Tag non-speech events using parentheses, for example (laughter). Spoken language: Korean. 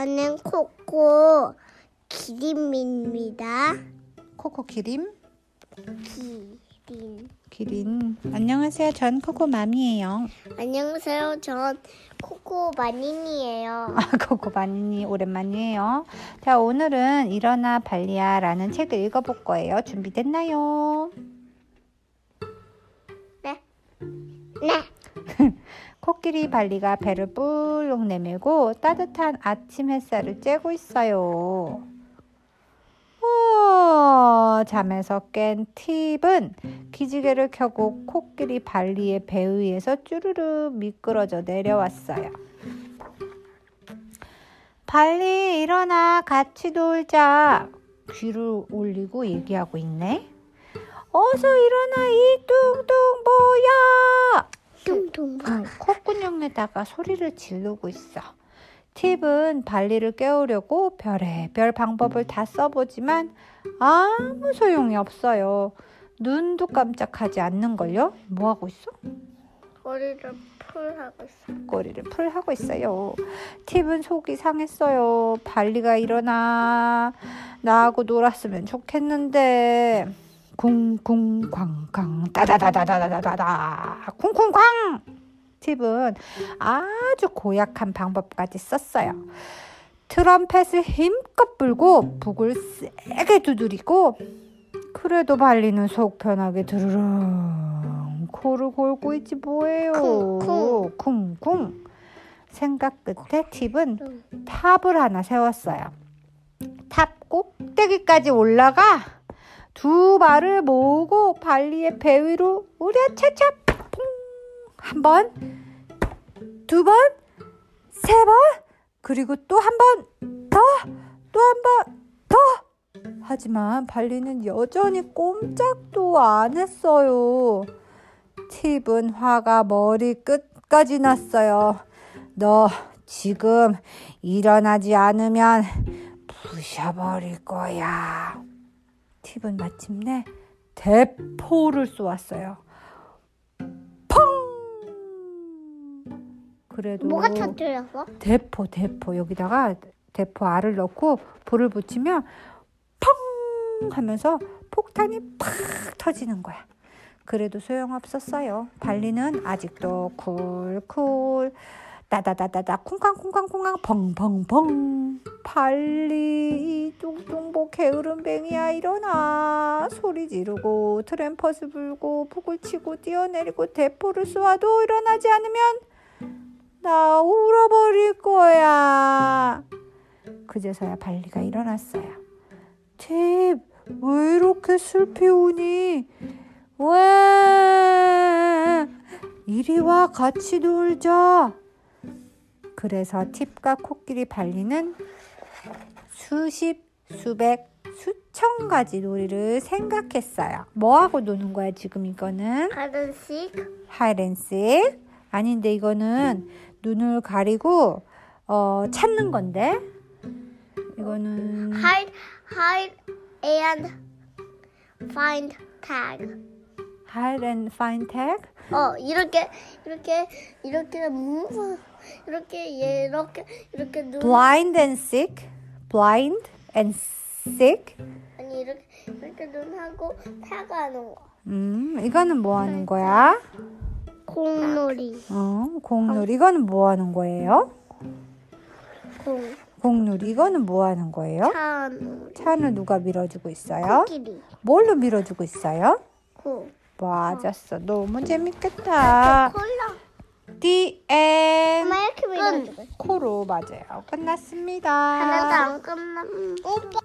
저는 코코 기린입니다. 코코 기림? 기린. 기린. 안녕하세요. 전 코코 맘이에요. 안녕하세요. 전 코코 마닌이에요. (laughs) 아, 코코 마니니 오랜만이에요. 자, 오늘은 일어나 발리야라는 책을 읽어볼 거예요. 준비됐나요? 네. 네. (laughs) 코끼리 발리가 배를 불룩 내밀고 따뜻한 아침 햇살을 쬐고 있어요. 우와, 잠에서 깬 팁은 기지개를 켜고 코끼리 발리의 배 위에서 쭈르르 미끄러져 내려왔어요. 발리 일어나 같이 놀자. 귀를 올리고 얘기하고 있네. 어서 일어나 이 뚱뚱 뭐야? 응, 콧구녕에다가 소리를 지르고 있어. 팁은 발리를 깨우려고 별의별 방법을 다 써보지만 아무 소용이 없어요. 눈도 깜짝하지 않는걸요? 뭐 하고 있어? 머리를 풀하고 있어. 꼬리를 풀 하고 있어요. 팁은 속이 상했어요. 발리가 일어나 나하고 놀았으면 좋겠는데 쿵쿵 쾅쾅 따다다다다다다다 쿵쿵쾅 팁은 아주 고약한 방법까지 썼어요. 트럼펫을 힘껏 불고 북을 세게 두드리고 그래도 발리는 속 편하게 드르릉 코를 골고 있지 뭐예요. 쿵쿵. 쿵쿵. 생각 끝에 팁은 탑을 하나 세웠어요. 탑 꼭대기까지 올라가 두 발을 모으고 발리의 배 위로 우랴차차 퐁! 한 번, 두 번, 세 번, 그리고 또 한 번 더, 또 한 번 더. 하지만 발리는 여전히 꼼짝도 안 했어요. 팁은 화가 머리 끝까지 났어요. 너 지금 일어나지 않으면 부셔버릴 거야. 팁은 마침내 대포를 쏘았어요. 펑! 그래도 뭐가 터뜨렸어? 대포 대포 여기다가 대포 알을 넣고 불을 붙이면 펑 하면서 폭탄이 팍 터지는 거야. 그래도 소용없었어요. 발리는 아직도 쿨쿨 따다다다다 쿵쾅쿵쾅쿵쾅 펑펑펑 발리 게으름뱅이야 일어나 소리 지르고 트램퍼스 불고 북을 치고 뛰어내리고 대포를 쏘아도 일어나지 않으면 나 울어버릴 거야. 그제서야 발리가 일어났어요. 팁, 왜 이렇게 슬피 우니? 왜? 이리 와, 같이 놀자. 그래서 팁과 코끼리 발리는 수십, 수백, 수천 가지 놀이를 생각했어요. 뭐하고 노는 거야, 지금 이거는? 하든씩 하이랜스 아닌데 이거는 눈을 가리고 어, 찾는 건데 이거는 hide, hide and find tag. hide and find tag 어 이렇게 이렇게 이렇게 무 이렇게 이렇게 이렇게 눈 blind and sick blind and sick 아니 이렇게 이렇게 눈하고 타가는 거. 음 이거는 뭐 하는 거야? 공놀이. 어, 공놀이 이거는 뭐 하는 거예요? 공. 공놀이 이거는 뭐 하는 거예요? 차놀이. 차는 누가 밀어주고 있어요? 코끼리. 뭘로 밀어주고 있어요? 코. 맞았어 너무 재밌겠다 콜라. The end 엄마 이렇게 밀어주고. 코로 맞아요. 끝났습니다. 하나도 안 끝나. 오빠.